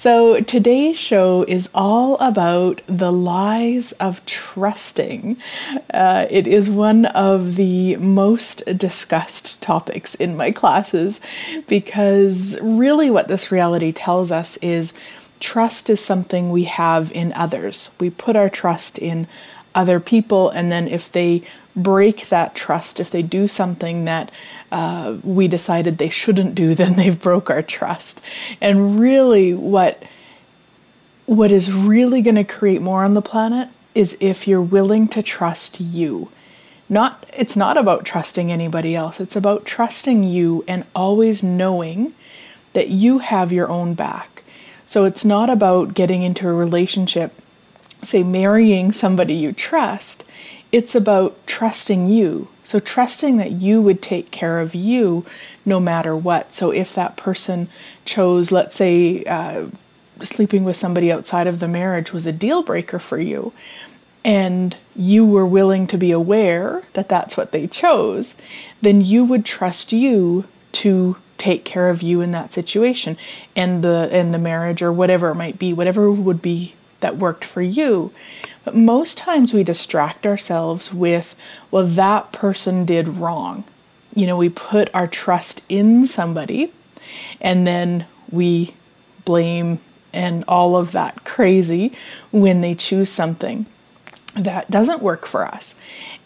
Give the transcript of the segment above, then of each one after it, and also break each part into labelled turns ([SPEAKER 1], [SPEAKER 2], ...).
[SPEAKER 1] So, today's show is all about the lies of trusting. Uh, it is one of the most discussed topics in my classes because really what this reality tells us is trust is something we have in others. We put our trust in other people, and then if they break that trust, if they do something that uh, we decided they shouldn't do, then they've broke our trust. And really, what what is really going to create more on the planet is if you're willing to trust you. Not it's not about trusting anybody else. It's about trusting you and always knowing that you have your own back. So it's not about getting into a relationship, say marrying somebody you trust it's about trusting you. So, trusting that you would take care of you no matter what. So, if that person chose, let's say, uh, sleeping with somebody outside of the marriage was a deal breaker for you, and you were willing to be aware that that's what they chose, then you would trust you to take care of you in that situation and the and the marriage or whatever it might be, whatever would be that worked for you. But most times we distract ourselves with, well, that person did wrong. You know, we put our trust in somebody and then we blame and all of that crazy when they choose something that doesn't work for us.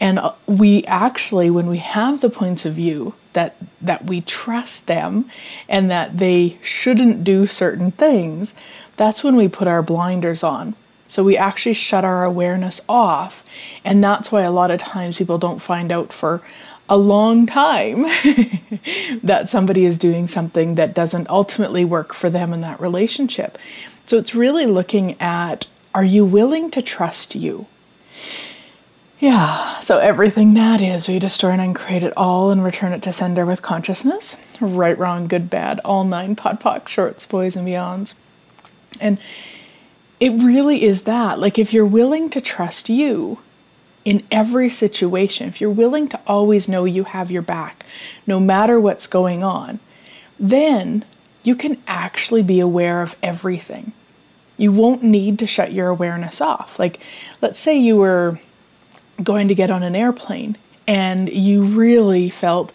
[SPEAKER 1] And uh, we actually, when we have the points of view that that we trust them and that they shouldn't do certain things, that's when we put our blinders on so we actually shut our awareness off. And that's why a lot of times people don't find out for a long time that somebody is doing something that doesn't ultimately work for them in that relationship. So it's really looking at are you willing to trust you? Yeah, so everything that is, we destroy and uncreate it all and return it to sender with consciousness. Right, wrong, good, bad, all nine POD POC, shorts, boys, and beyonds. And it really is that. Like, if you're willing to trust you in every situation, if you're willing to always know you have your back, no matter what's going on, then you can actually be aware of everything. You won't need to shut your awareness off. Like, let's say you were going to get on an airplane and you really felt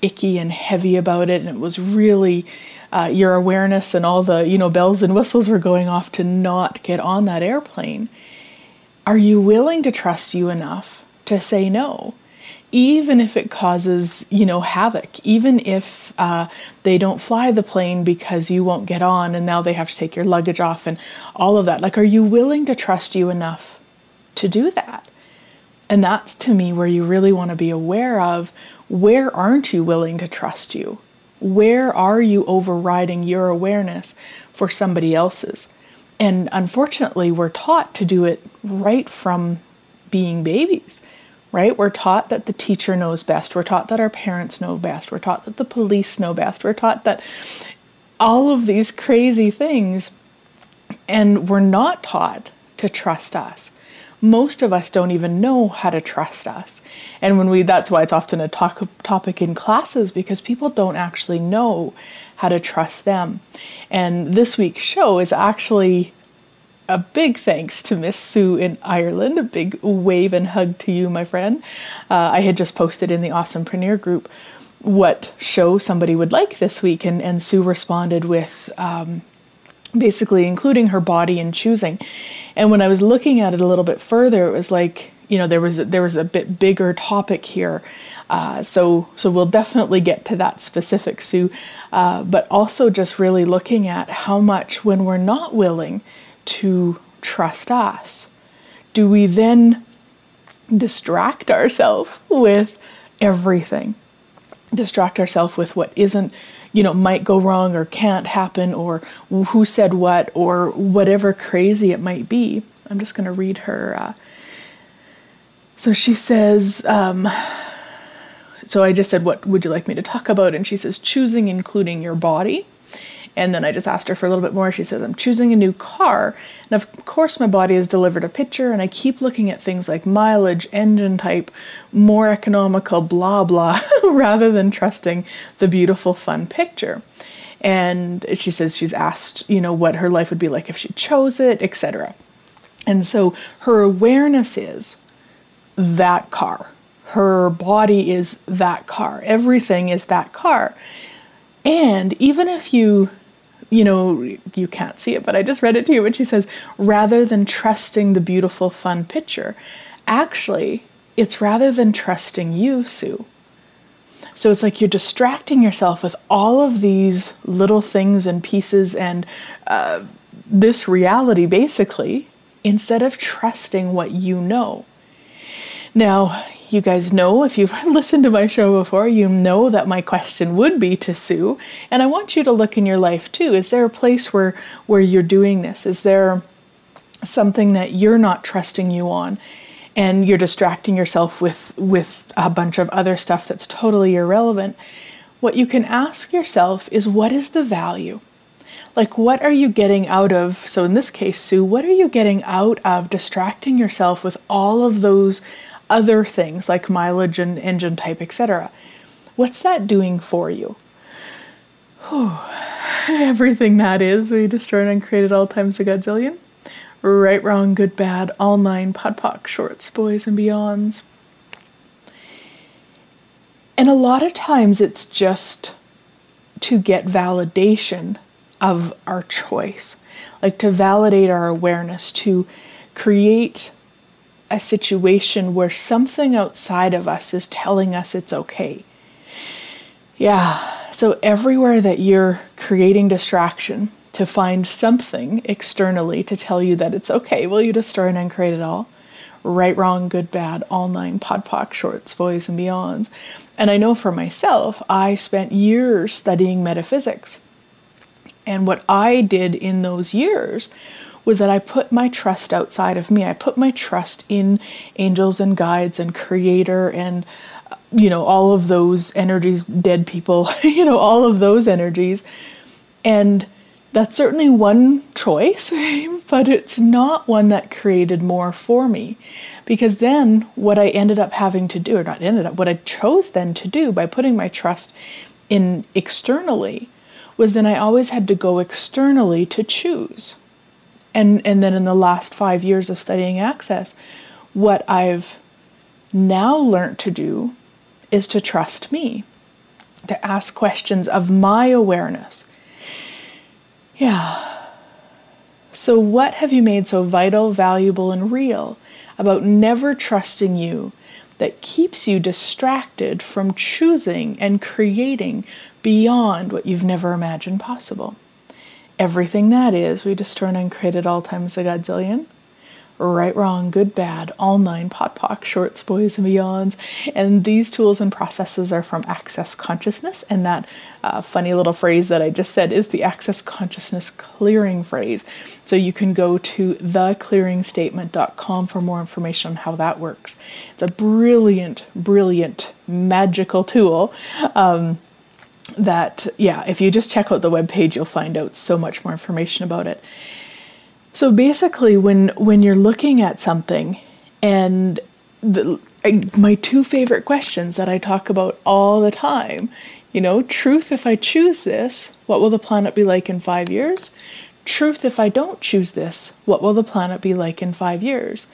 [SPEAKER 1] icky and heavy about it, and it was really uh, your awareness and all the you know bells and whistles were going off to not get on that airplane are you willing to trust you enough to say no? Even if it causes you know havoc even if uh, they don't fly the plane because you won't get on and now they have to take your luggage off and all of that like are you willing to trust you enough to do that? And that's to me where you really want to be aware of where aren't you willing to trust you where are you overriding your awareness for somebody else's? And unfortunately, we're taught to do it right from being babies, right? We're taught that the teacher knows best. We're taught that our parents know best. We're taught that the police know best. We're taught that all of these crazy things. And we're not taught to trust us. Most of us don't even know how to trust us and when we that's why it's often a talk, topic in classes because people don't actually know how to trust them and this week's show is actually a big thanks to Miss Sue in Ireland. A big wave and hug to you, my friend. Uh, I had just posted in the Awesome Awesomepreneur group what show somebody would like this week, and, and Sue responded with um, basically including her body and choosing. And when I was looking at it a little bit further, it was like you know there was there was a bit bigger topic here. Uh, so so we'll definitely get to that specific Sue, uh, but also just really looking at how much when we're not willing to trust us, do we then distract ourselves with everything? Distract ourselves with what isn't you know, might go wrong or can't happen or who said what or whatever crazy it might be. I'm just going to read her. Uh, so she says, um, so I just said, What would you like me to talk about? And she says, Choosing, including your body. And then I just asked her for a little bit more. She says, I'm choosing a new car. And of course, my body has delivered a picture, and I keep looking at things like mileage, engine type, more economical, blah, blah, rather than trusting the beautiful, fun picture. And she says she's asked, you know, what her life would be like if she chose it, etc. And so her awareness is that car. Her body is that car. Everything is that car. And even if you you know, you can't see it, but I just read it to you when she says, rather than trusting the beautiful, fun picture, actually, it's rather than trusting you, Sue. So it's like you're distracting yourself with all of these little things and pieces and uh, this reality, basically, instead of trusting what you know. Now, you guys know, if you've listened to my show before, you know that my question would be to Sue. And I want you to look in your life too. Is there a place where, where you're doing this? Is there something that you're not trusting you on? And you're distracting yourself with, with a bunch of other stuff that's totally irrelevant. What you can ask yourself is what is the value? like what are you getting out of so in this case sue what are you getting out of distracting yourself with all of those other things like mileage and engine type, etc. What's that doing for you? Whew. Everything that is, we destroyed and created all times a godzillion. Right, wrong, good, bad, all nine, POD POC, shorts, boys, and beyonds. And a lot of times it's just to get validation of our choice, like to validate our awareness, to create a situation where something outside of us is telling us it's okay. Yeah, so everywhere that you're creating distraction to find something externally to tell you that it's okay, will you destroy and uncreate it all? Right, wrong, good, bad, all nine, POD POC, shorts, boys, and beyonds. And I know for myself, I spent years studying metaphysics. And what I did in those years was that I put my trust outside of me. I put my trust in angels and guides and creator and you know all of those energies, dead people, you know all of those energies. And that's certainly one choice, but it's not one that created more for me. Because then what I ended up having to do, or not ended up, what I chose then to do by putting my trust in externally was then I always had to go externally to choose and and then in the last 5 years of studying access what I've now learned to do is to trust me to ask questions of my awareness. Yeah. So what have you made so vital valuable and real about never trusting you that keeps you distracted from choosing and creating beyond what you've never imagined possible everything that is, we destroy and at all times a godzillion. Right, wrong, good, bad, all nine, podpoc, shorts, boys, and beyonds. And these tools and processes are from Access Consciousness. And that uh, funny little phrase that I just said is the Access Consciousness clearing phrase. So you can go to theclearingstatement.com for more information on how that works. It's a brilliant, brilliant, magical tool. Um, that yeah if you just check out the web page you'll find out so much more information about it so basically when when you're looking at something and the, my two favorite questions that I talk about all the time you know truth if I choose this what will the planet be like in 5 years truth, if I don't choose this, what will the planet be like in five years?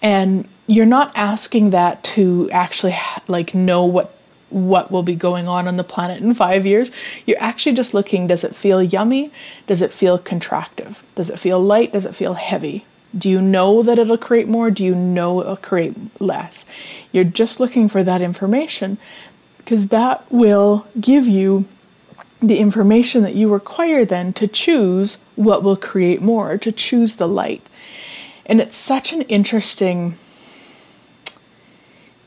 [SPEAKER 1] And you're not asking that to actually like know what what will be going on on the planet in five years. You're actually just looking does it feel yummy? Does it feel contractive? Does it feel light? Does it feel heavy? Do you know that it'll create more? Do you know it'll create less? You're just looking for that information because that will give you the information that you require then to choose what will create more, to choose the light. And it's such an interesting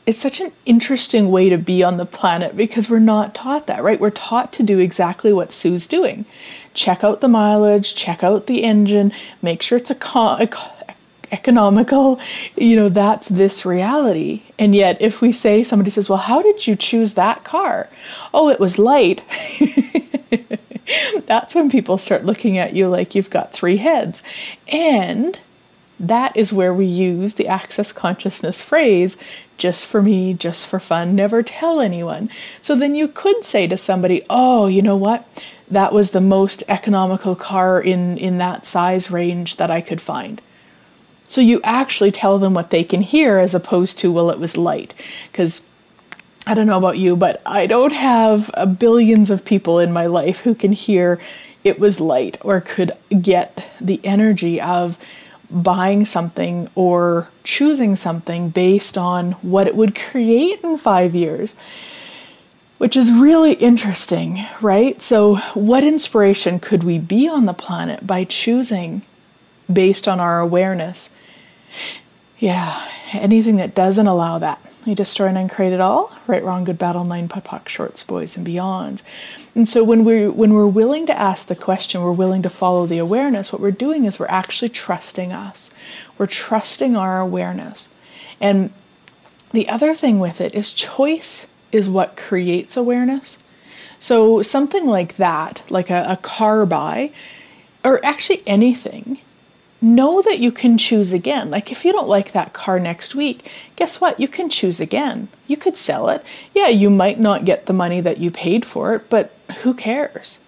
[SPEAKER 1] it's such an interesting way to be on the planet because we're not taught that, right? We're taught to do exactly what Sue's doing. Check out the mileage, check out the engine, make sure it's a, co- a economical. You know, that's this reality. And yet, if we say somebody says, Well, how did you choose that car? Oh, it was light. that's when people start looking at you like you've got three heads. And that is where we use the access consciousness phrase just for me, just for fun, never tell anyone. So then you could say to somebody, oh, you know what? That was the most economical car in, in that size range that I could find. So you actually tell them what they can hear as opposed to, well, it was light. Because I don't know about you, but I don't have uh, billions of people in my life who can hear it was light or could get the energy of buying something or choosing something based on what it would create in five years, which is really interesting, right? So, what inspiration could we be on the planet by choosing based on our awareness? Yeah, anything that doesn't allow that. We destroy and uncreate it all. Right, wrong, good, battle, nine, POD POC, shorts, boys, and beyonds. And so when we when we're willing to ask the question, we're willing to follow the awareness, what we're doing is we're actually trusting us. We're trusting our awareness. And the other thing with it is choice is what creates awareness. So something like that, like a, a car buy, or actually anything, know that you can choose again. Like if you don't like that car next week, guess what? You can choose again. You could sell it. Yeah, you might not get the money that you paid for it, but who cares?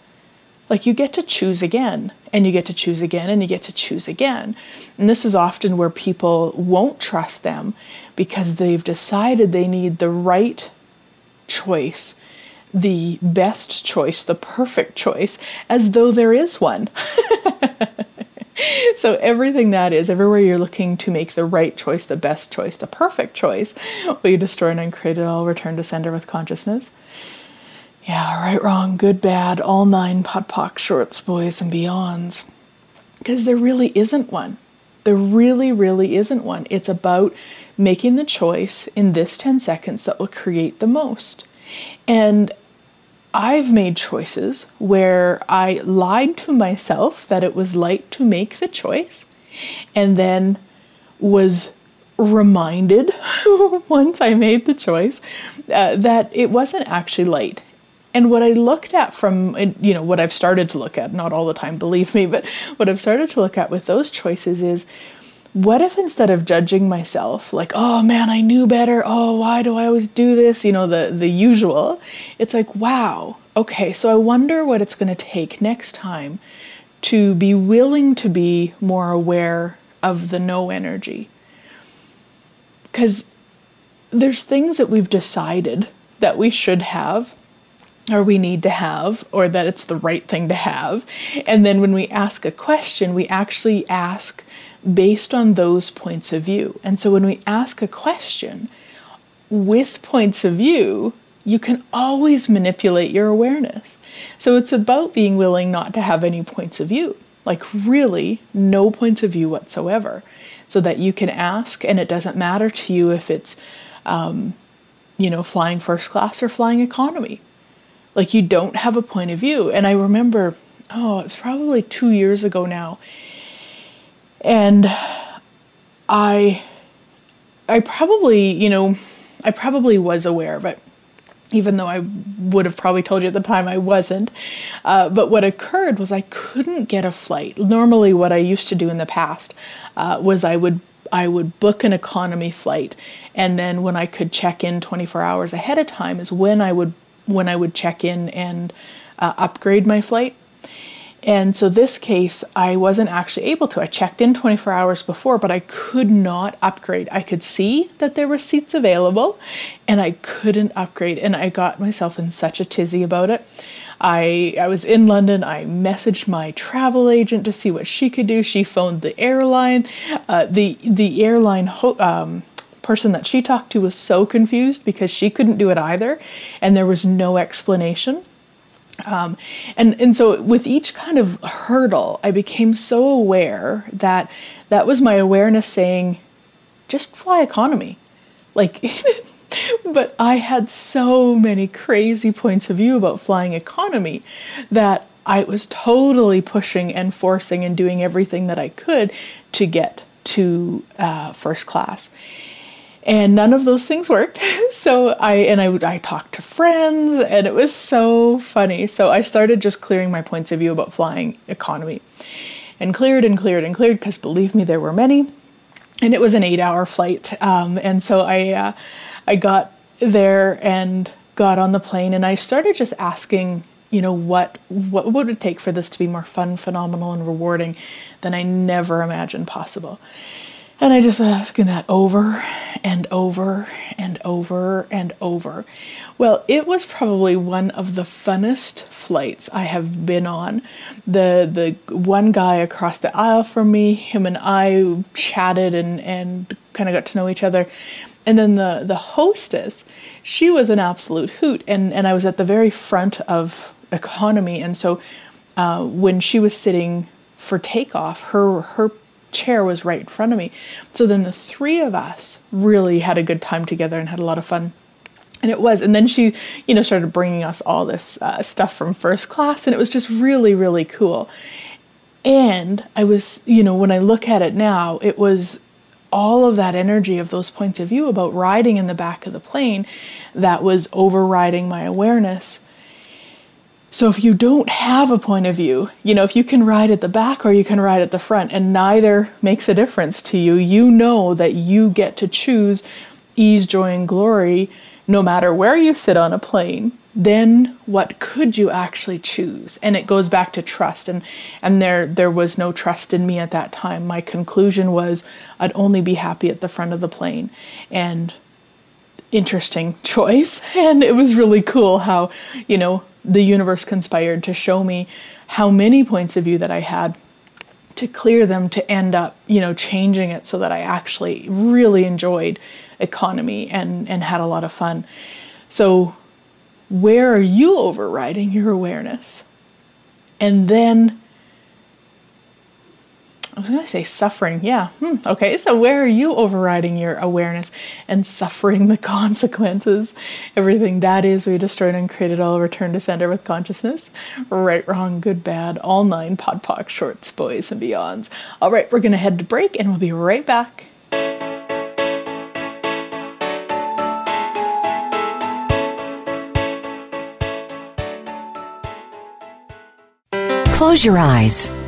[SPEAKER 1] Like you get to choose again, and you get to choose again, and you get to choose again. And this is often where people won't trust them because they've decided they need the right choice, the best choice, the perfect choice, as though there is one. so everything that is, everywhere you're looking to make the right choice, the best choice, the perfect choice, will you destroy and uncreate it all, return to sender with consciousness? Yeah, right, wrong, good, bad, all nine POD POC, shorts, boys, and beyonds. Because there really isn't one. There really, really isn't one. It's about making the choice in this 10 seconds that will create the most. And I've made choices where I lied to myself that it was light to make the choice and then was reminded once I made the choice uh, that it wasn't actually light. And what I looked at from, you know, what I've started to look at, not all the time, believe me, but what I've started to look at with those choices is what if instead of judging myself like oh man i knew better. Oh why do i always do this? You know the the usual. It's like wow okay so i wonder what it's going to take next time to be willing to be more aware of the no energy. Because there's things that we've decided that we should have or we need to have, or that it's the right thing to have. And then when we ask a question, we actually ask based on those points of view. And so when we ask a question with points of view, you can always manipulate your awareness. So it's about being willing not to have any points of view, like really no points of view whatsoever, so that you can ask and it doesn't matter to you if it's, um, you know, flying first class or flying economy. Like you don't have a point of view. And I remember, oh, it's probably two years ago now and I I probably, you know, I probably was aware of it, even though I would have probably told you at the time I wasn't. Uh, but what occurred was I couldn't get a flight. Normally, what I used to do in the past uh, was I would I would book an economy flight, and then when I could check in 24 hours ahead of time is when I would when I would check in and uh, upgrade my flight. And so this case, I wasn't actually able to. I checked in 24 hours before, but I could not upgrade. I could see that there were seats available and I couldn't upgrade. And I got myself in such a tizzy about it. I, I was in London. I messaged my travel agent to see what she could do. She phoned the airline. Uh, the the airline ho- um, person that she talked to was so confused because she couldn't do it either, and there was no explanation. Um, and and so with each kind of hurdle, I became so aware that that was my awareness saying, just fly economy, like. but I had so many crazy points of view about flying economy that I was totally pushing and forcing and doing everything that I could to get to uh, first class and none of those things worked. so I and I I talked to friends and it was so funny. So I started just clearing my points of view about flying economy. And cleared and cleared and cleared because believe me there were many. And it was an 8-hour flight. Um, and so I uh, I got there and got on the plane and I started just asking you know what what would it take for this to be more fun phenomenal and rewarding than i never imagined possible and I just asking that over and over and over and over. Well, it was probably one of the funnest flights I have been on. The the one guy across the aisle from me, him and I chatted and, and kind of got to know each other. And then the, the hostess, she was an absolute hoot. And, and I was at the very front of economy. And so uh, when she was sitting for takeoff, her her chair was right in front of me. So then the three of us really had a good time together and had a lot of fun. And it was, and then she, you know, started bringing us all this uh, stuff from first class, and it was just really, really cool. And I was, you know, when I look at it now, it was all of that energy of those points of view about riding in the back of the plane that was overriding my awareness so if you don't have a point of view, you know, if you can ride at the back or you can ride at the front and neither makes a difference to you, you know that you get to choose ease, joy, and glory no matter where you sit on a plane, then what could you actually choose? And it goes back to trust. And and there there was no trust in me at that time. My conclusion was I'd only be happy at the front of the plane. And interesting choice. And it was really cool how, you know, the universe conspired to show me how many points of view that I had to clear them to end up, you know, changing it so that I actually really enjoyed economy and, and had a lot of fun. So, where are you overriding your awareness? And then I was going to say suffering. Yeah. Hmm. Okay. So, where are you overriding your awareness and suffering the consequences? Everything that is, we destroyed and created all return to center with consciousness. Right, wrong, good, bad, all nine POD POC, shorts, boys, and beyonds. All right, we're going to head to break and we'll be right back.
[SPEAKER 2] Close your eyes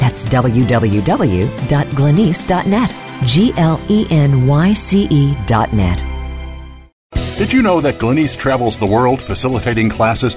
[SPEAKER 2] that's www.glenyce.net. G L E N Y C E dot net.
[SPEAKER 3] Did you know that Glenyce travels the world facilitating classes,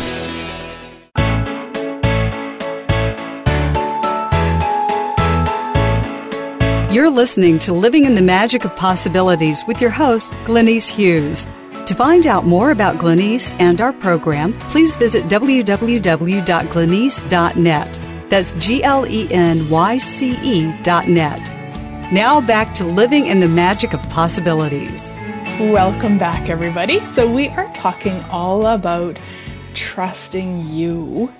[SPEAKER 4] You're listening to Living in the Magic of Possibilities with your host, Glenyce Hughes. To find out more about Glenyce and our program, please visit www.glenyce.net. That's G L E N Y C E dot net. Now back to living in the magic of possibilities.
[SPEAKER 1] Welcome back, everybody. So, we are talking all about trusting you.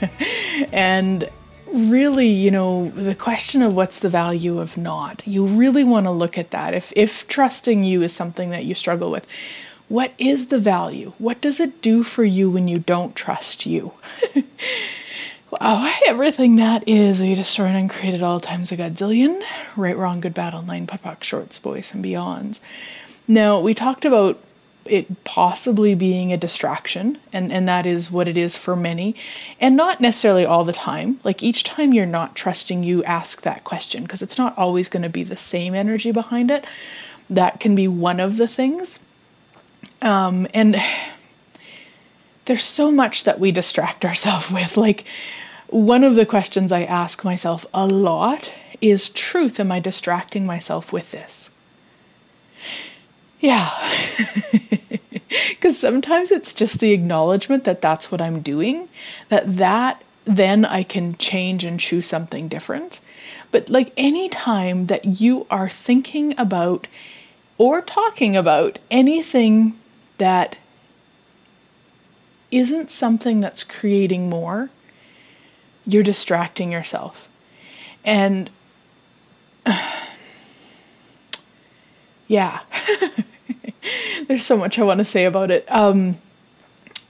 [SPEAKER 1] and really, you know, the question of what's the value of not, you really want to look at that. If, if trusting you is something that you struggle with, what is the value? What does it do for you when you don't trust you? Wow, everything that is, we destroyed and created all times a godzillion. Right, wrong, good, bad, all nine, POD shorts, boys, and beyonds. Now, we talked about it possibly being a distraction, and, and that is what it is for many, and not necessarily all the time. Like each time you're not trusting, you ask that question because it's not always going to be the same energy behind it. That can be one of the things. Um, and there's so much that we distract ourselves with. Like, one of the questions I ask myself a lot is truth. Am I distracting myself with this? Yeah. Because sometimes it's just the acknowledgement that that's what I'm doing, that that then I can change and choose something different. But like any time that you are thinking about or talking about anything that isn't something that's creating more, you're distracting yourself. And yeah, there's so much I want to say about it. Um,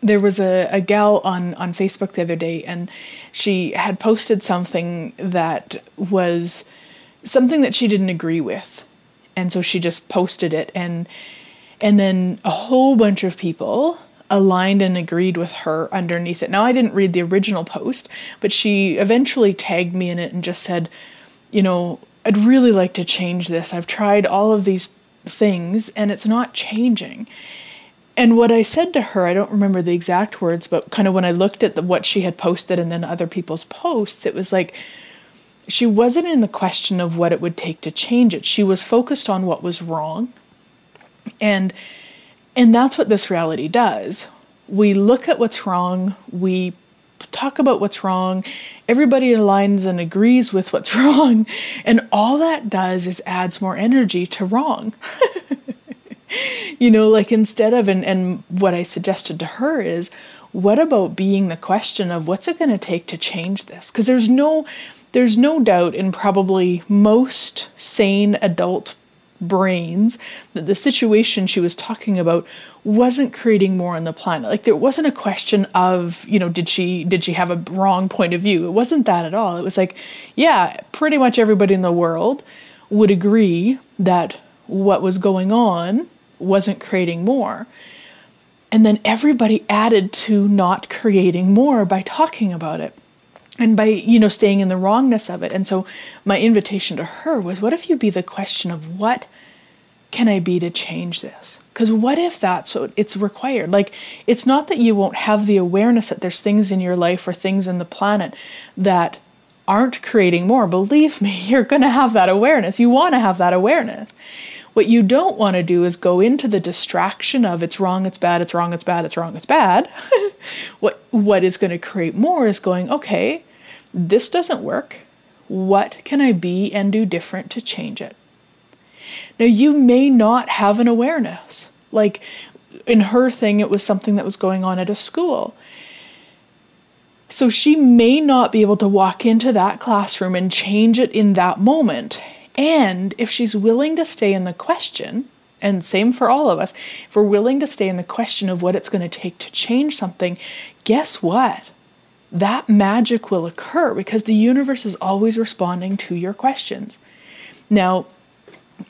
[SPEAKER 1] there was a, a gal on, on Facebook the other day, and she had posted something that was something that she didn't agree with. And so she just posted it, and and then a whole bunch of people aligned and agreed with her underneath it. Now, I didn't read the original post, but she eventually tagged me in it and just said, you know, I'd really like to change this. I've tried all of these things and it's not changing. And what I said to her, I don't remember the exact words, but kind of when I looked at the, what she had posted and then other people's posts, it was like she wasn't in the question of what it would take to change it. She was focused on what was wrong. And and that's what this reality does. We look at what's wrong, we talk about what's wrong, everybody aligns and agrees with what's wrong, and all that does is adds more energy to wrong. you know, like instead of, and, and what I suggested to her is, what about being the question of what's it going to take to change this? Because there's no, there's no doubt in probably most sane adult brains that the situation she was talking about wasn't creating more on the planet. Like there wasn't a question of you know did she did she have a wrong point of view? It wasn't that at all. It was like yeah pretty much everybody in the world would agree that what was going on wasn't creating more. And then everybody added to not creating more by talking about it and by you know staying in the wrongness of it. And so my invitation to her was what if you be the question of what can i be to change this because what if that's what it's required like it's not that you won't have the awareness that there's things in your life or things in the planet that aren't creating more believe me you're going to have that awareness you want to have that awareness what you don't want to do is go into the distraction of it's wrong, it's bad, it's wrong, it's bad, it's wrong, it's bad. what what is going to create more is going, okay, this doesn't work. What can I be and do different to change it? Now, you may not have an awareness. Like in her thing, it was something that was going on at a school. So she may not be able to walk into that classroom and change it in that moment. And if she's willing to stay in the question, and same for all of us, if we're willing to stay in the question of what it's going to take to change something, guess what? that magic will occur because the universe is always responding to your questions. Now,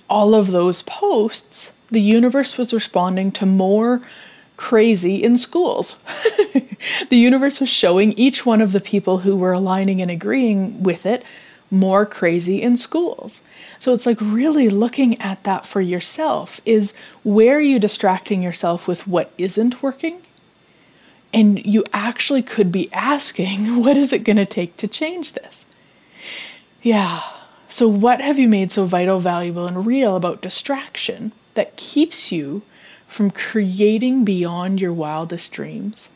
[SPEAKER 1] all of those posts, the universe was responding to more crazy in schools. the universe was showing each one of the people who were aligning and agreeing with it more crazy in schools. So it's like really looking at that for yourself is where are you distracting yourself with what isn't working and you actually could be asking, what is it going to take to change this? Yeah. So, what have you made so vital, valuable, and real about distraction that keeps you from creating beyond your wildest dreams?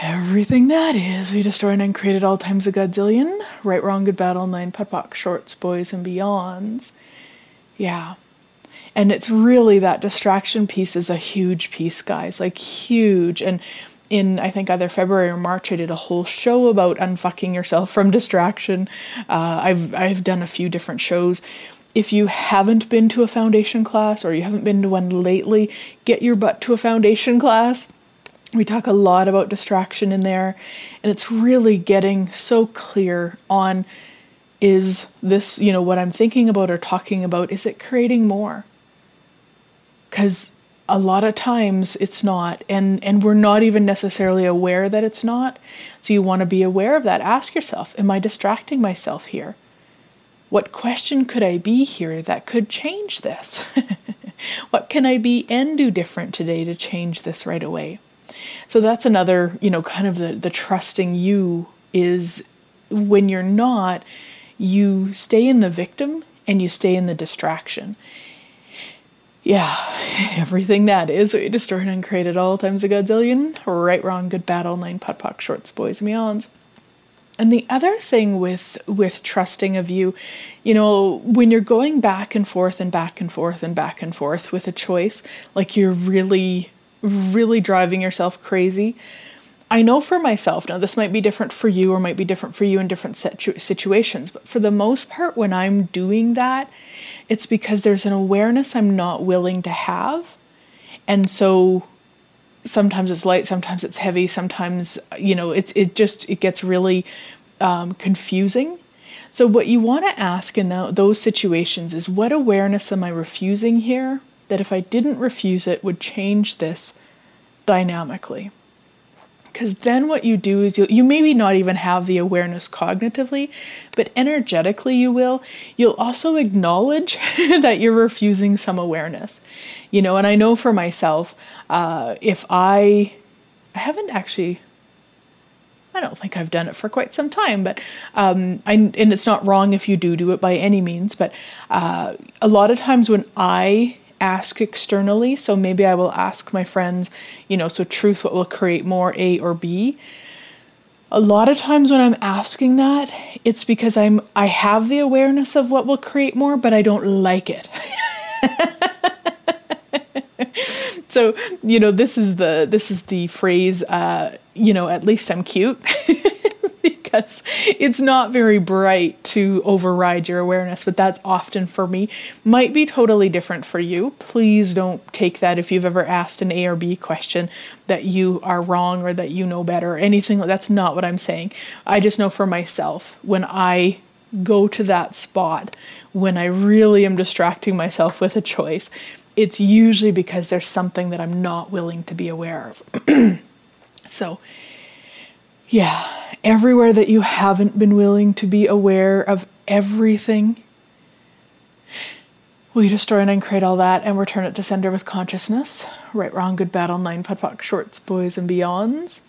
[SPEAKER 1] Everything that is, we destroy and created all times a godzillion. Right, wrong, good, battle, nine, putt, shorts, boys, and beyonds. Yeah. And it's really that distraction piece is a huge piece, guys. Like, huge. And in I think either February or March, I did a whole show about unfucking yourself from distraction. Uh, I've I've done a few different shows. If you haven't been to a foundation class or you haven't been to one lately, get your butt to a foundation class. We talk a lot about distraction in there, and it's really getting so clear on is this, you know, what I'm thinking about or talking about, is it creating more? Because a lot of times it's not and and we're not even necessarily aware that it's not. So you want to be aware of that. Ask yourself am i distracting myself here? What question could i be here that could change this? What can i be and do different today to change this right away? So that's another you know kind of the the trusting you is when you're not you stay in the victim and you stay in the distraction yeah, everything that is we destroyed and created all times a godzillion. Right, wrong, good, bad, all nine, putt, shorts, boys, and beyonds. And the other thing with with trusting of you, you know, when you're going back and forth and back and forth and back and forth with a choice, like you're really, really driving yourself crazy. I know for myself, now this might be different for you or might be different for you in different situ- situations, but for the most part, when I'm doing that, it's because there's an awareness I'm not willing to have. And so sometimes it's light, sometimes it's heavy, sometimes, you know, it, it just, it gets really um, confusing. So what you want to ask in the, those situations is what awareness am I refusing here that if I didn't refuse it would change this dynamically? Because then what you do is you you maybe not even have the awareness cognitively, but energetically you will. You'll also acknowledge that you're refusing some awareness. You know, and I know for myself, uh, if I, I haven't actually I don't think I've done it for quite some time, but um, I, and it's not wrong if you do do it by any means. But uh, a lot of times when I ask externally. So maybe I will ask my friends, you know, so truth, what will create more, A or B? A lot of times when I'm asking that, it's because I'm I have the awareness of what will create more, but I don't like it. so you know this is the this is the phrase uh, you know at least i'm cute because it's not very bright to override your awareness, but that's often for me. Might be totally different for you. Please don't take that if you've ever asked an A or B question that you are wrong or that you know better or anything. That's not what I'm saying. I just know for myself when I go to that spot, when I really am distracting myself with a choice, it's usually because there's something that I'm not willing to be aware of. so, yeah, everywhere that you haven't been willing to be aware of everything, you destroy and uncreate all that and return it to sender with consciousness? Right, wrong, good, bad, all nine, putt, shorts, boys, and beyonds.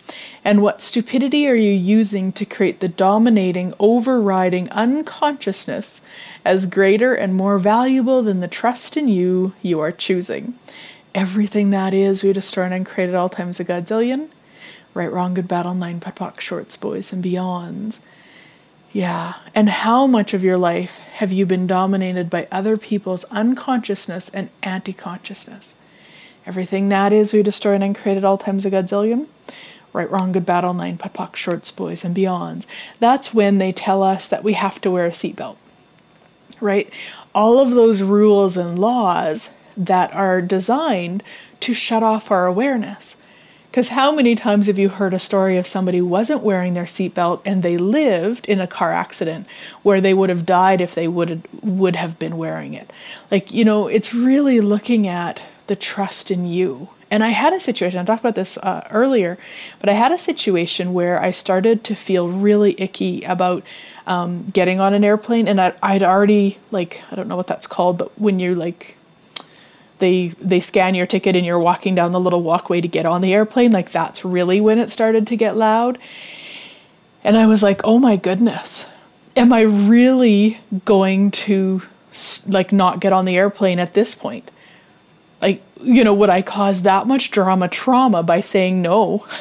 [SPEAKER 1] And what stupidity are you using to create the dominating, overriding unconsciousness as greater and more valuable than the trust in you you are choosing? Everything that is, we destroy and uncreate at all times a godzillion. Right, Wrong, Good, Bad, All Nine, Putt, Shorts, Boys, and Beyonds. Yeah, and how much of your life have you been dominated by other people's unconsciousness and anti consciousness? Everything that is, we destroy and create at all times a godzillion. Right, wrong, good, bad, all nine, putt, shorts, boys, and beyonds. That's when they tell us that we have to wear a seatbelt. Right? All of those rules and laws that are designed to shut off our awareness. Because how many times have you heard a story of somebody wasn't wearing their seatbelt and they lived in a car accident where they would have died if they would would have been wearing it? Like you know, it's really looking at the trust in you. And I had a situation. I talked about this uh, earlier, but I had a situation where I started to feel really icky about um, getting on an airplane, and I, I'd already like I don't know what that's called, but when you're like they they scan your ticket and you're walking down the little walkway to get on the airplane like that's really when it started to get loud and i was like oh my goodness am i really going to like not get on the airplane at this point like you know would i cause that much drama trauma by saying no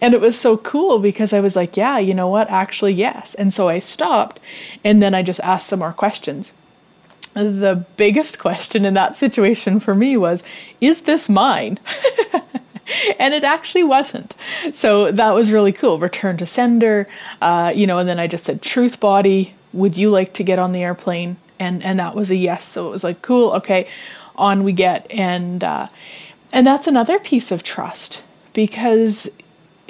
[SPEAKER 1] and it was so cool because I was like, yeah, you know what? Actually, yes. And so I stopped and then I just asked some more questions. The biggest question in that situation for me was, is this mine? and it actually wasn't. So that was really cool. Return to sender, uh, you know, and then I just said, truth body, would you like to get on the airplane? And, and that was a yes. So it was like, cool, okay, on we get. And, uh, and that's another piece of trust because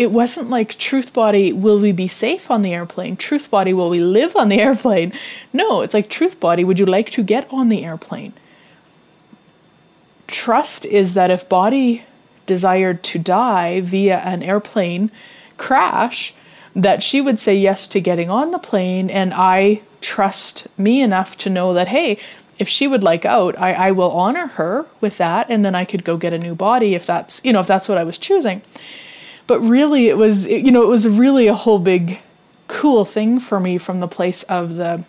[SPEAKER 1] it wasn't like truth body will we be safe on the airplane? Truth body will we live on the airplane? No it's like truth body would you like to get on the airplane? Trust is that if body desired to die via an airplane crash that she would say yes to getting on the plane and i trust me enough to know that hey if she would like out I, I will honor her with that and then i could go get a new body if that's you know if that's what i was choosing but really it was you know it was really a whole big cool thing for me from the place of the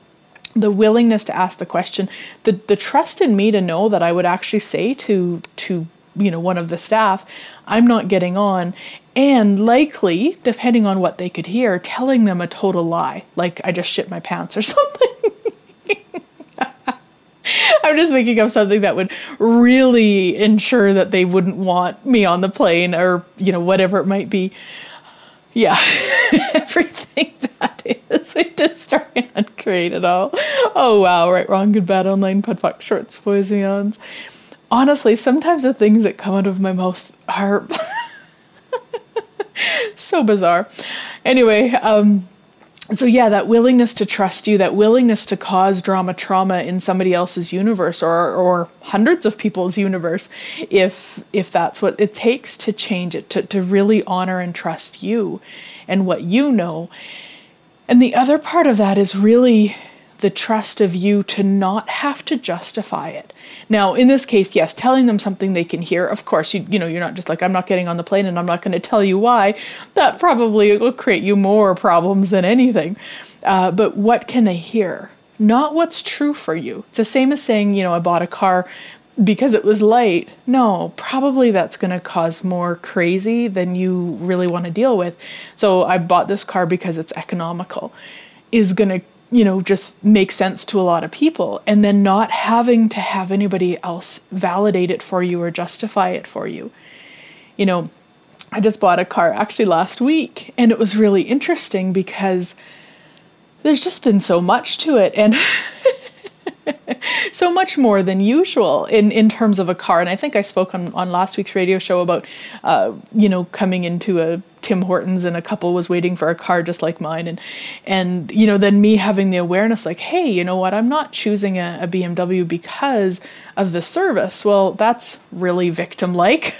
[SPEAKER 1] the willingness to ask the question. The the trust in me to know that I would actually say to to you know one of the staff I'm not getting on. And likely depending on what they could hear telling them a total lie like I just shit my pants or something I'm just thinking of something that would really ensure that they wouldn't want me on the plane or, you know, whatever it might be. Yeah, everything that is. I just try and create it all. Oh, wow. Right, wrong, good, bad, online, POD, POC, shorts, boys, and Honestly, sometimes the things that come out of my mouth are so bizarre. Anyway, um, so yeah that willingness to trust you that willingness to cause drama trauma in somebody else's universe or or hundreds of people's universe if if that's what it takes to change it to, to really honor and trust you and what you know. And the other part of that is really the trust of you to not have to justify it. Now, in this case, yes, telling them something they can hear. Of course, you you know, you're not just like I'm not getting on the plane and I'm not going to tell you why. That probably will create you more problems than anything. Uh, but what can they hear? Not what's true for you. It's the same as saying, you know, I bought a car because it was light. No, probably that's going to cause more crazy than you really want to deal with. So I bought this car because it's economical. Is going to you know, just make sense to a lot of people, and then not having to have anybody else validate it for you or justify it for you. You know, I just bought a car actually last week, and it was really interesting because there's just been so much to it, and so much more than usual in, in terms of a car. And I think I spoke on, on last week's radio show about, uh, you know, coming into a Tim Hortons and a couple was waiting for a car just like mine. And, and you know, then me having the awareness like, hey, you know what, I'm not choosing a, a BMW because of the service. Well, that's really victim like.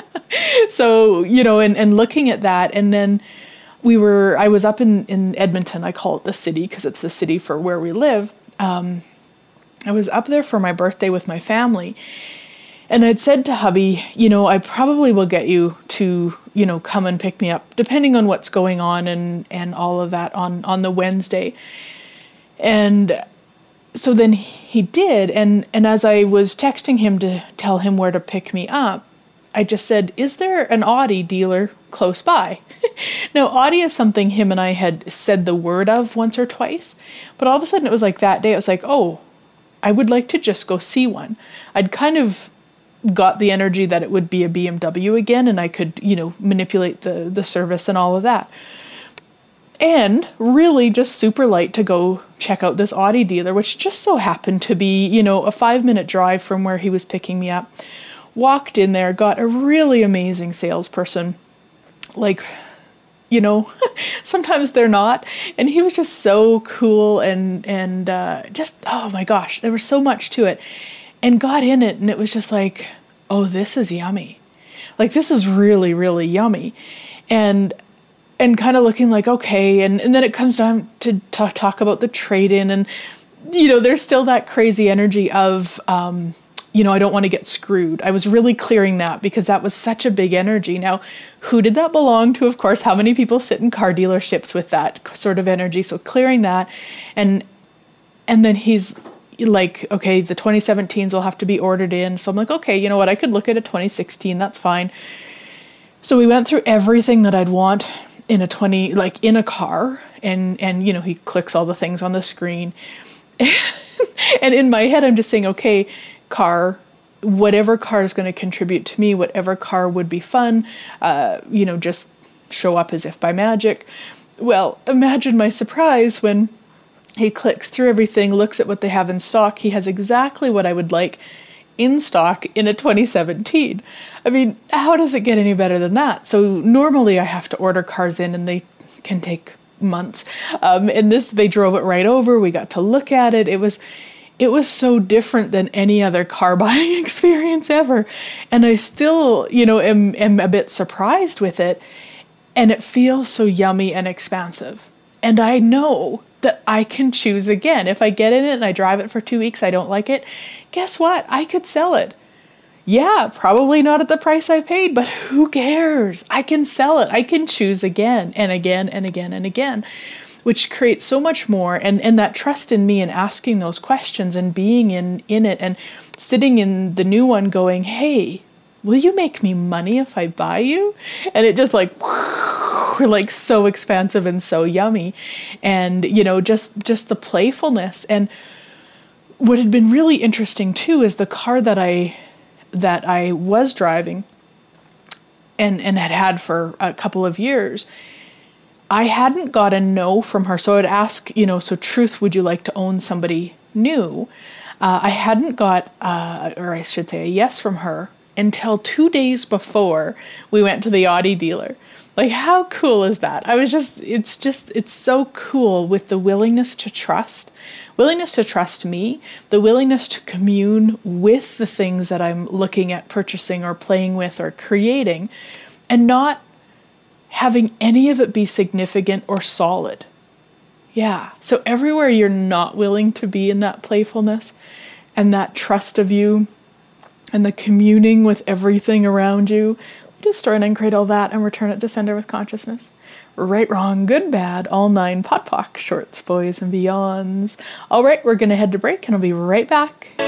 [SPEAKER 1] so, you know, and, and looking at that and then we were, I was up in, in Edmonton. I call it the city because it's the city for where we live. Um, I was up there for my birthday with my family. And I'd said to hubby, you know, I probably will get you to, you know, come and pick me up, depending on what's going on and and all of that on on the Wednesday. And so then he did, and and as I was texting him to tell him where to pick me up, I just said, "Is there an Audi dealer close by?" now, Audi is something him and I had said the word of once or twice, but all of a sudden it was like that day. It was like, "Oh, I would like to just go see one. I'd kind of got the energy that it would be a BMW again and I could, you know, manipulate the the service and all of that. And really just super light to go check out this Audi dealer, which just so happened to be, you know, a 5-minute drive from where he was picking me up. Walked in there, got a really amazing salesperson. Like you know sometimes they're not. And he was just so cool and and uh, just oh my gosh there was so much to it. And got in it and it was just like oh this is yummy. Like this is really really yummy. And and kind of looking like okay and, and then it comes down to t- talk about the trade in and you know there's still that crazy energy of um, you know, I don't want to get screwed. I was really clearing that because that was such a big energy. Now, who did that belong to? Of course, how many people sit in car dealerships with that sort of energy? So clearing that and and then he's like, okay, the 2017s will have to be ordered in. So I'm like, okay, you know what? I could look at a 2016. That's fine. So we went through everything that I'd want in a 20 like in a car and and you know he clicks all the things on the screen and in my head i'm just saying okay car whatever car is going to contribute to me whatever car would be fun uh, you know just show up as if by magic well imagine my surprise when he clicks through everything looks at what they have in stock he has exactly what i would like in stock in a 2017 i mean how does it get any better than that so normally i have to order cars in and they can take months. Um, and this, they drove it right over. We got to look at it. It was, it was so different than any other car buying experience ever. And I still, you know, am, am a bit surprised with it. And it feels so yummy and expansive. And I know that I can choose again. If I get in it and I drive it for two weeks, I don't like it, guess what? I could sell it yeah, probably not at the price I paid, but who cares? I can sell it. I can choose again and again and again and again, which creates so much more and and that trust in me and asking those questions and being in in it and sitting in the new one going, "Hey, will you make me money if I buy you?" And it just like we're like so expansive and so yummy. And you know, just just the playfulness and what had been really interesting too is the car that I that I was driving and, and had had for a couple of years, I hadn't got a no from her. So I'd ask, you know, so Truth, would you like to own somebody new? Uh, I hadn't got, uh, or I should say, a yes from her until two days before we went to the Audi dealer. Like, how cool is that? I was just, it's just, it's so cool with the willingness to trust willingness to trust me, the willingness to commune with the things that I'm looking at purchasing or playing with or creating, and not having any of it be significant or solid. Yeah, so everywhere you're not willing to be in that playfulness and that trust of you and the communing with everything around you, destroy and create all that and return it to sender with consciousness right, wrong, good, bad, all nine POD shorts, boys, and beyonds. All right, we're going to head to break and I'll be right back.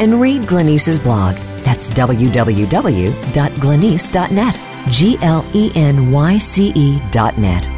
[SPEAKER 2] And read Glenyce's blog. That's www.glenyce.net. G L E N Y C E dot net.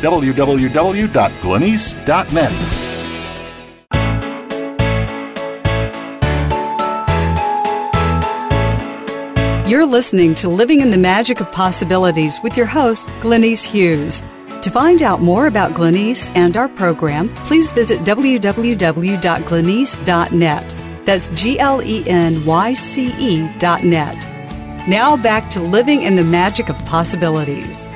[SPEAKER 3] www.glenyce.net.
[SPEAKER 4] You're listening to Living in the Magic of Possibilities with your host, Glenyce Hughes. To find out more about Glenyce and our program, please visit www.glenyce.net. That's G L E N Y C E dot net. Now back to Living in the Magic of Possibilities.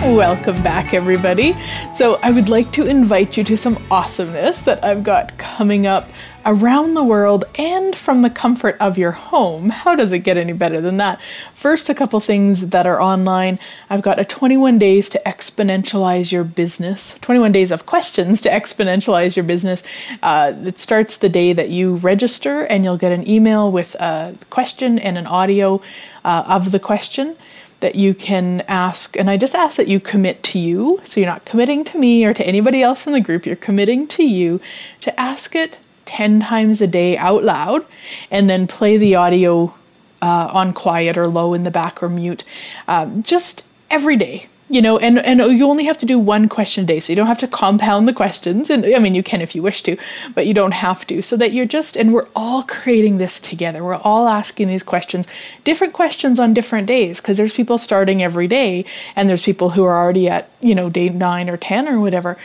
[SPEAKER 1] Welcome back, everybody. So, I would like to invite you to some awesomeness that I've got coming up around the world and from the comfort of your home. How does it get any better than that? First, a couple things that are online. I've got a 21 days to exponentialize your business, 21 days of questions to exponentialize your business. Uh, it starts the day that you register, and you'll get an email with a question and an audio uh, of the question that you can ask. And I just ask that you commit to you. So you're not committing to me or to anybody else in the group. You're committing to you to ask it 10 times a day out loud and then play the audio uh, on quiet or low in the back or mute. Um, just every day. You know and and you only have to do one question a day so you don't have to compound the questions and i mean you can if you wish to but you don't have to so that you're just and we're all creating this together. We're all asking these questions different questions on different days because there's people starting every day and there's people who are already at you know day 9 or 10 or whatever.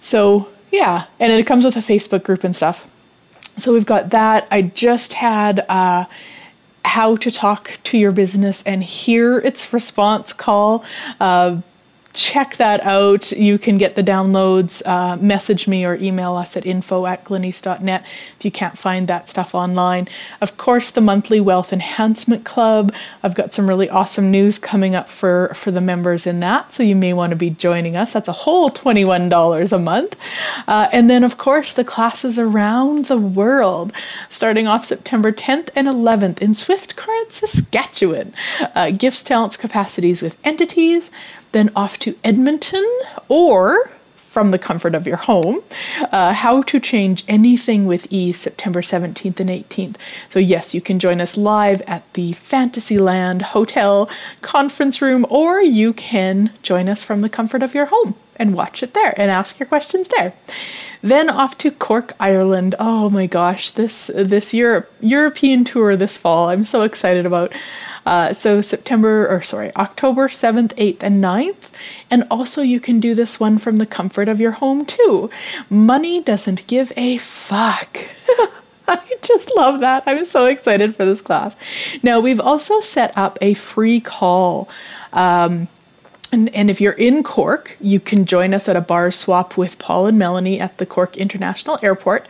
[SPEAKER 1] So yeah and it comes with a facebook group and stuff. So we've got that. I just had uh how to talk to your business and hear its response call. Uh, check that out. You can get the downloads, uh, message me or email us at info at glenyce.net if you can't find that stuff online. Of course, the monthly Wealth Enhancement Club. I've got some really awesome news coming up for, for the members in that, so you may want to be joining us. That's a whole $21 a month. Uh, and then, of course, the classes around the world, starting off September 10th and 11th in Swift Current, Saskatchewan. Uh, gifts, talents, capacities with entities then off to Edmonton or from the comfort of your home. Uh, how to change anything with ease, September 17th and 18th. So, yes, you can join us live at the Fantasyland Hotel conference room, or you can join us from the comfort of your home and watch it there and ask your questions there. Then off to Cork, Ireland. Oh my gosh, this this Europe European tour this fall. I'm so excited about. Uh, so September, or sorry, October 7th, 8th, and 9th. And also, you can do this one from the comfort of your home too. Money doesn't give a fuck. I just love that. I'm so excited for this class. Now, we've also set up a free call. Um, and, and if you're in Cork, you can join us at a bar swap with Paul and Melanie at the Cork International Airport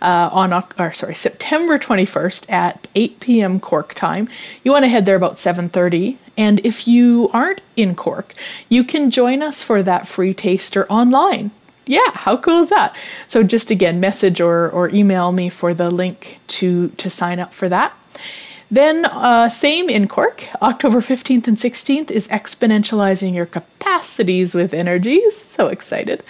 [SPEAKER 1] uh, on or sorry September 21st at 8 p.m. Cork time. You want to head there about 7:30. And if you aren't in Cork, you can join us for that free taster online. Yeah, how cool is that? So just again, message or, or email me for the link to to sign up for that. Then, uh, same in Cork, October 15th and 16th is exponentializing your capacities with energies. So excited.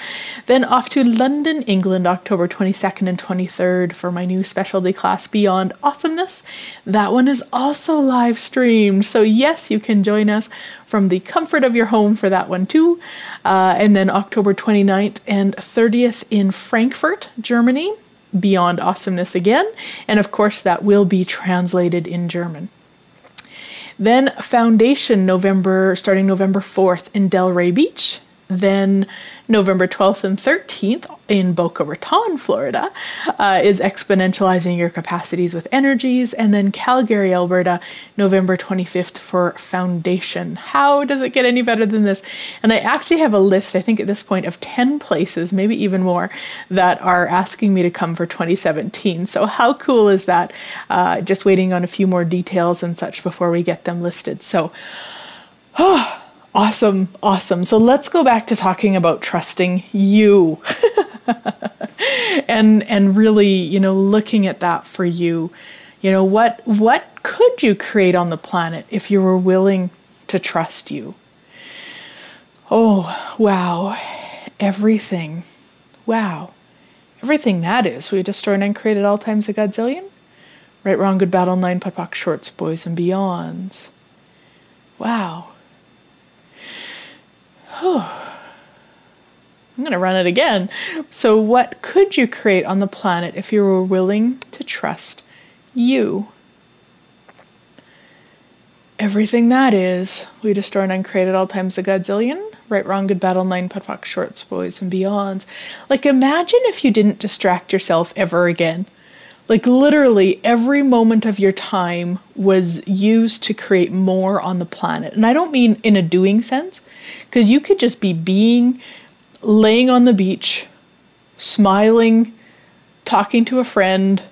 [SPEAKER 1] Then, off to London, England, October 22nd and 23rd for my new specialty class, Beyond Awesomeness. That one is also live streamed. So, yes, you can join us from the comfort of your home for that one too. Uh, and then, October 29th and 30th in Frankfurt, Germany beyond awesomeness again. And of course, that will be translated in German. Then Foundation November, starting November 4th in Delray Beach. Then November 12th and 13th in Boca Raton, Florida, uh, is exponentializing your capacities with energies. And then Calgary, Alberta, November 25th for Foundation. How does it get any better than this? And I actually have a list, I think at this point, of 10 places, maybe even more, that are asking me to come for 2017. So, how cool is that? Uh, just waiting on a few more details and such before we get them listed. So, oh, Awesome, awesome. So let's go back to talking about trusting you. and and really, you know, looking at that for you. You know, what what could you create on the planet if you were willing to trust you? Oh, wow. Everything. Wow. Everything that is. We destroyed and created all times a godzillion? Right, wrong, good battle, nine, podpoc, shorts, boys, and beyonds. Wow. I'm going to run it again. So, what could you create on the planet if you were willing to trust you? Everything that is, we destroy and uncreate at all times a godzillion. Right, wrong, good battle, nine, podpoc, shorts, boys, and beyonds. Like, imagine if you didn't distract yourself ever again. Like, literally, every moment of your time was used to create more on the planet. And I don't mean in a doing sense, because you could just be being, laying on the beach, smiling, talking to a friend,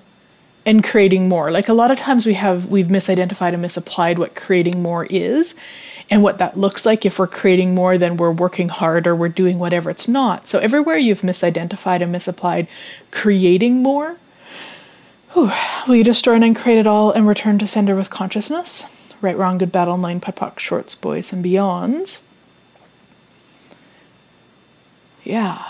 [SPEAKER 1] and creating more. Like a lot of times we have we've misidentified and misapplied what creating more is and what that looks like if we're creating more than we're working hard or we're doing whatever it's not. So everywhere you've misidentified and misapplied creating more, will you destroy and create it all and return to sender with consciousness? Right, wrong, good, bad, online, podpoc, shorts, boys, and beyonds. Yeah.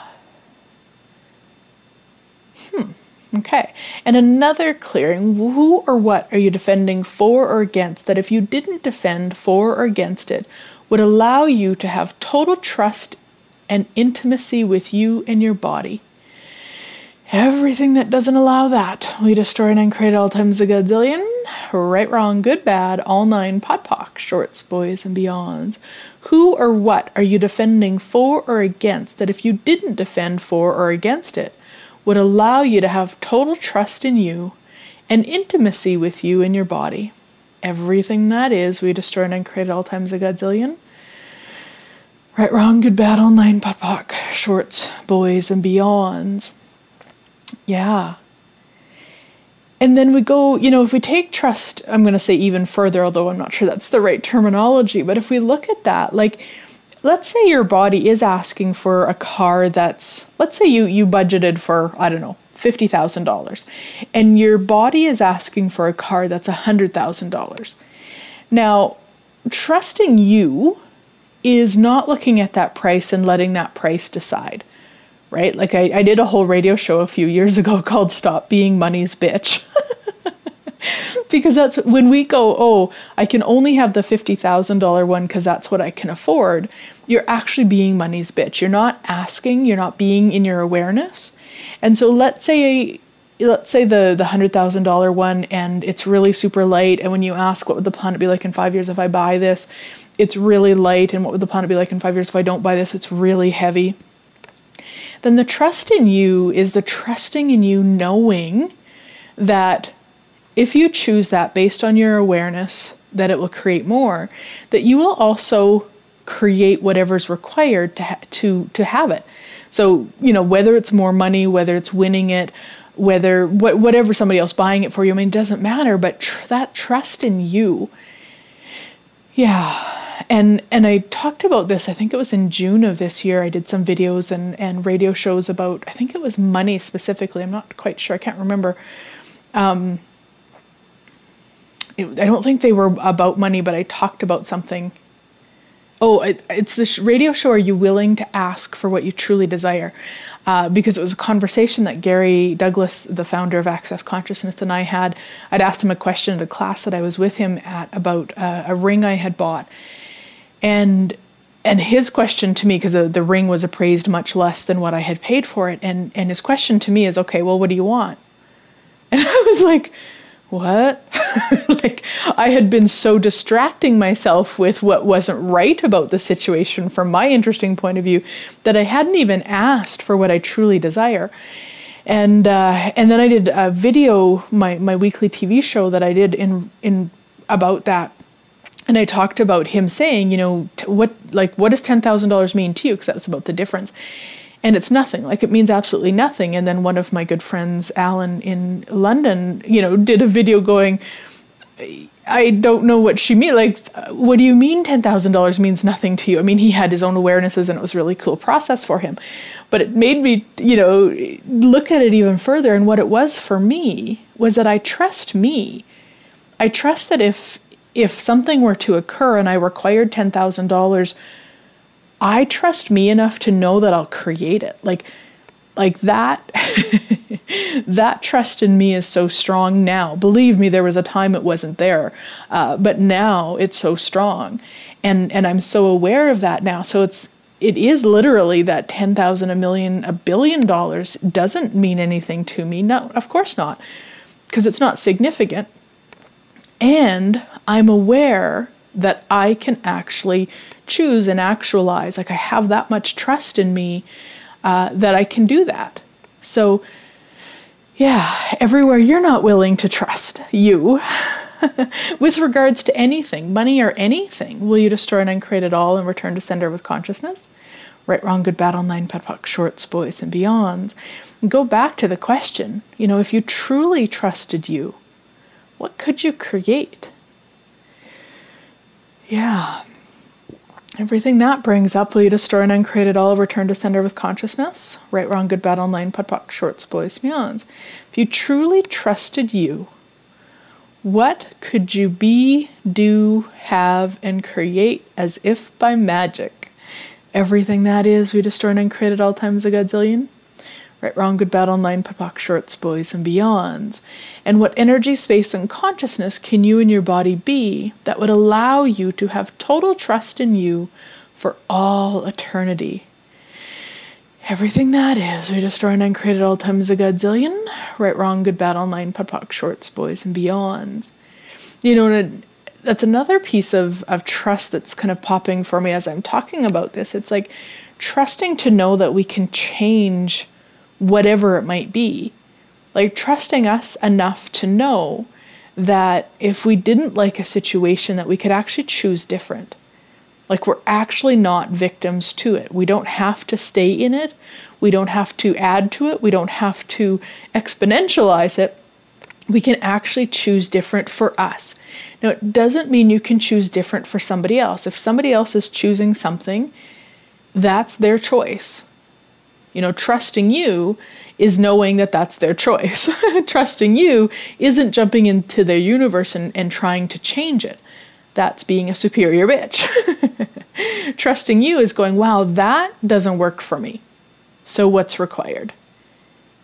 [SPEAKER 1] Hmm. Okay. And another clearing who or what are you defending for or against that if you didn't defend for or against it would allow you to have total trust and intimacy with you and your body. Everything that doesn't allow that, we destroy and uncreate all times a gazillion. Right, wrong, good, bad, all nine, podpoc, shorts, boys, and beyonds. Who or what are you defending for or against that if you didn't defend for or against it, would allow you to have total trust in you and intimacy with you in your body? Everything that is, we destroy and uncreate all times a gazillion. Right, wrong, good, bad, all nine, podpoc, shorts, boys, and beyonds. Yeah. And then we go, you know, if we take trust, I'm going to say even further, although I'm not sure that's the right terminology, but if we look at that, like, let's say your body is asking for a car that's, let's say you, you budgeted for, I don't know, $50,000, and your body is asking for a car that's $100,000. Now, trusting you is not looking at that price and letting that price decide right? Like I, I did a whole radio show a few years ago called Stop Being Money's Bitch. because that's when we go, oh, I can only have the $50,000 one because that's what I can afford. You're actually being money's bitch. You're not asking, you're not being in your awareness. And so let's say let's say the the $100,000 one and it's really super light and when you ask what would the planet be like in 5 years if I buy this, it's really light and what would the planet be like in 5 years if I don't buy this, it's really heavy then the trust in you is the trusting in you knowing that if you choose that based on your awareness, that it will create more, that you will also create whatever's required to ha- to to have it. So you know whether it's more money, whether it's winning it, whether what whatever somebody else buying it for you. I mean, it doesn't matter. But tr- that trust in you, yeah, and and I talked about this. I think it was in June of this year. I did some videos and and radio shows about. I think it was money specifically. I'm not quite sure. I can't remember. Um, it, I don't think they were about money, but I talked about something. Oh, it, it's this radio show. Are you willing to ask for what you truly desire? uh, because it was a conversation that Gary Douglas, the founder of Access Consciousness, and I had. I'd asked him a question at a class that I was with him at about uh, a ring I had bought, and and his question to me because the, the ring was appraised much less than what I had paid for it, and and his question to me is, okay, well, what do you want? And I was like, what? like, I had been so distracting myself with what wasn't right about the situation from my interesting point of view that I hadn't even asked for what I truly desire. And uh, and then I did a video, my my weekly TV show that I did in in about that, and I talked about him saying, you know, what like what does ten thousand dollars mean to you? Because that was about the difference. And it's nothing. Like it means absolutely nothing. And then one of my good friends alan in london you know did a video going i don't know what she mean like what do you mean $10000 means nothing to you? I mean he had his own awarenesses and it was a really cool process for him. But it made me you know look at it even further. And what it was for me was that i trust me. I trust that if if something were to occur and i required $10000 I trust me enough to know that I'll create it. Like like that that trust in me is so strong now. Believe me, there was a time it wasn't there, uh, but now it's so strong, and and I'm so aware of that now. So it's it is literally that ten thousand, a million, a billion dollars doesn't mean anything to me. No, of course not, because it's not significant, and I'm aware that I can actually choose and actualize. Like I have that much trust in me uh, that I can do that. So, yeah, everywhere you're not willing to trust you with regards to anything, money or anything, will you destroy and uncreate it all and return to sender with consciousness? Right, wrong, good, bad, all nine, podpoc, shorts, boys, and beyonds. Go back to the question you know, if you truly trusted you, what could you create? Yeah. Everything that brings up will you destroy and uncreate it all, return to sender with consciousness? Right, wrong, good, bad, all nine, podpoc, shorts, boys, beyonds. If you truly trusted you, what could you be, do, have, and create as if by magic? Everything that is, we destroy and uncreate at all times a godzillion. Right, wrong, good, bad, all nine, POD shorts, boys, and beyonds. And what energy, space, and consciousness can you and your body be that would allow you to have total trust in you for all eternity? Everything that is, we destroy and created all times a godzillion. Right, wrong, good, bad, all nine, POD shorts, boys, and beyonds. You know, that's another piece of, of trust that's kind of popping for me as I'm talking about this. It's like trusting to know that we can change whatever it might be. Like trusting us enough to know that if we didn't like a situation that we could actually choose different. Like we're actually not victims to it. We don't have to stay in it. We don't have to add to it. We don't have to exponentialize it. We can actually choose different for us. Now, it doesn't mean you can choose different for somebody else. If somebody else is choosing something, that's their choice. You know, trusting you is knowing that that's their choice. trusting you isn't jumping into their universe and, and trying to change it. That's being a superior bitch. trusting you is going, wow, that doesn't work for me. So what's required?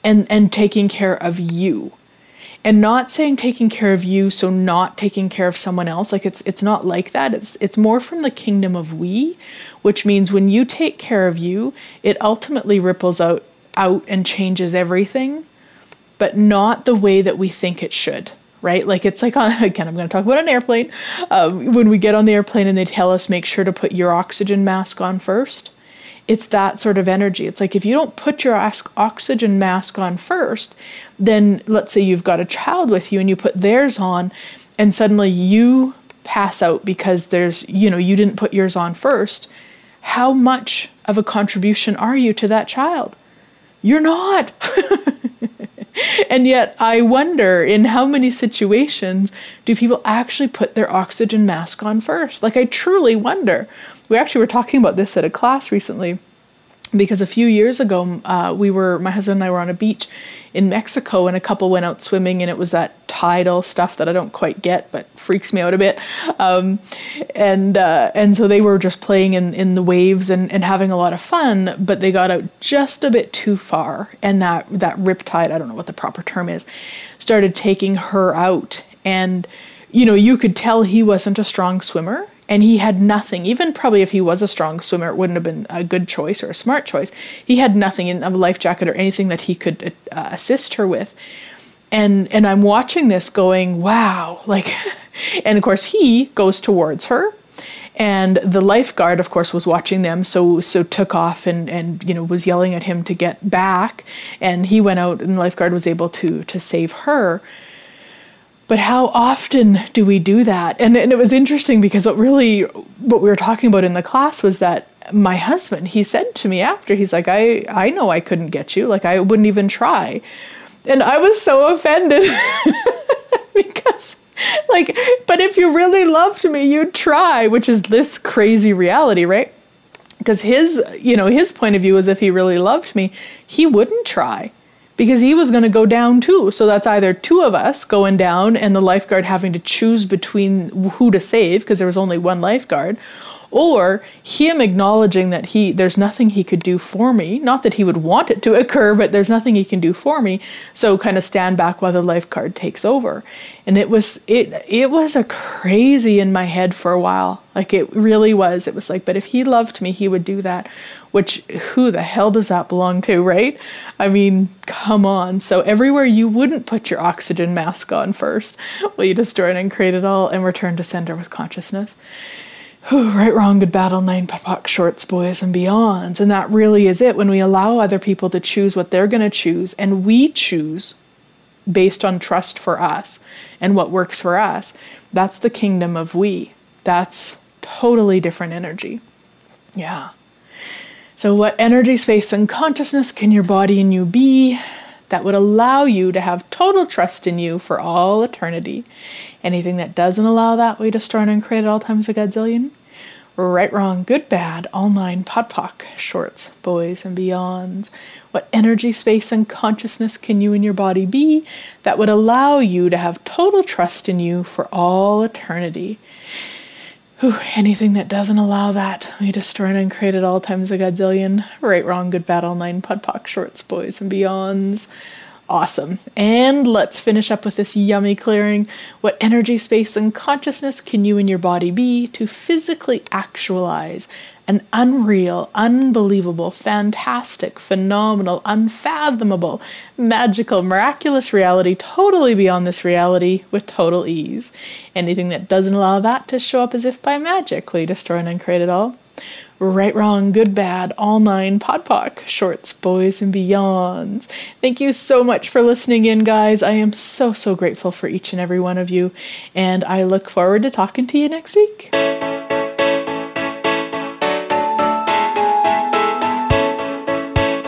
[SPEAKER 1] And and taking care of you and not saying taking care of you so not taking care of someone else like it's it's not like that. It's it's more from the kingdom of we which means when you take care of you it ultimately ripples out out and changes everything but not the way that we think it should right? Like it's like on again i'm going to talk about an airplane. Um, when we get on the airplane and they tell us make sure to put your oxygen mask on first it's that sort of energy. It's like if you don't put your oxygen mask on first, then let's say you've got a child with you and you put theirs on, and suddenly you pass out because there's, you know, you didn't put yours on first. How much of a contribution are you to that child? You're not. and yet, I wonder in how many situations do people actually put their oxygen mask on first? Like, I truly wonder we actually were talking about this at a class recently because a few years ago uh, we were my husband and i were on a beach in mexico and a couple went out swimming and it was that tidal stuff that i don't quite get but freaks me out a bit. Um, and uh, and so they were just playing in, in the waves and, and having a lot of fun but they got out just a bit too far and that that rip tide i don't know what the proper term is started taking her out. And you know you could tell he wasn't a strong swimmer and he had nothing even probably if he was a strong swimmer it wouldn't have been a good choice or a smart choice. He had nothing in a life jacket or anything that he could uh, assist her with. And and i'm watching this going wow like and of course he goes towards her. And the lifeguard of course was watching them so so took off and and you know was yelling at him to get back. And he went out and the lifeguard was able to to save her but how often do we do that? And, and it was interesting because what really, what we were talking about in the class was that my husband, he said to me after, he's like, I, I know I couldn't get you. Like, I wouldn't even try. And I was so offended because like but if you really loved me you'd try which is this crazy reality right because his you know his point of view is if he really loved me he wouldn't try because he was going to go down too. So that's either two of us going down and the lifeguard having to choose between who to save because there was only one lifeguard, or him acknowledging that he there's nothing he could do for me. Not that he would want it to occur but there's nothing he can do for me. So kind of stand back while the lifeguard takes over. And it was it it was a crazy in my head for a while. Like it really was. It was like but if he loved me he would do that which who the hell does that belong to right i mean come on so everywhere you wouldn't put your oxygen mask on first will you destroy it and create it all and return to sender with consciousness right, wrong, good, battle, nine, POD shorts, boys, and beyonds. And that really is it when we allow other people to choose what they're going to choose and we choose based on trust for us and what works for us. That's the kingdom of we. That's totally different energy. Yeah. So, what energy, space, and consciousness can your body and you be that would allow you to have total trust in you for all eternity? Anything that doesn't allow that, we destroy and create at all times a godzillion. Right, wrong, good, bad, all nine, POD POC, shorts, boys, and beyonds. What energy, space, and consciousness can you and your body be that would allow you to have total trust in you for all eternity? Whew, anything that doesn't allow that, we destroy and create at all times a godzillion. Right, wrong, good, bad, all nine, podpoc, shorts, boys, and beyonds. Awesome. And let's finish up with this yummy clearing. What energy, space, and consciousness can you and your body be to physically actualize an unreal, unbelievable, fantastic, phenomenal, unfathomable, magical, miraculous reality totally beyond this reality with total ease? Anything that doesn't allow that to show up as if by magic, you destroy and uncreate it all? Right, Wrong, Good, Bad, All Nine, Podpoc, Shorts, Boys, and Beyonds. Thank you so much for listening in, guys. I am so, so grateful for each and every one of you, and I look forward to talking to you next week.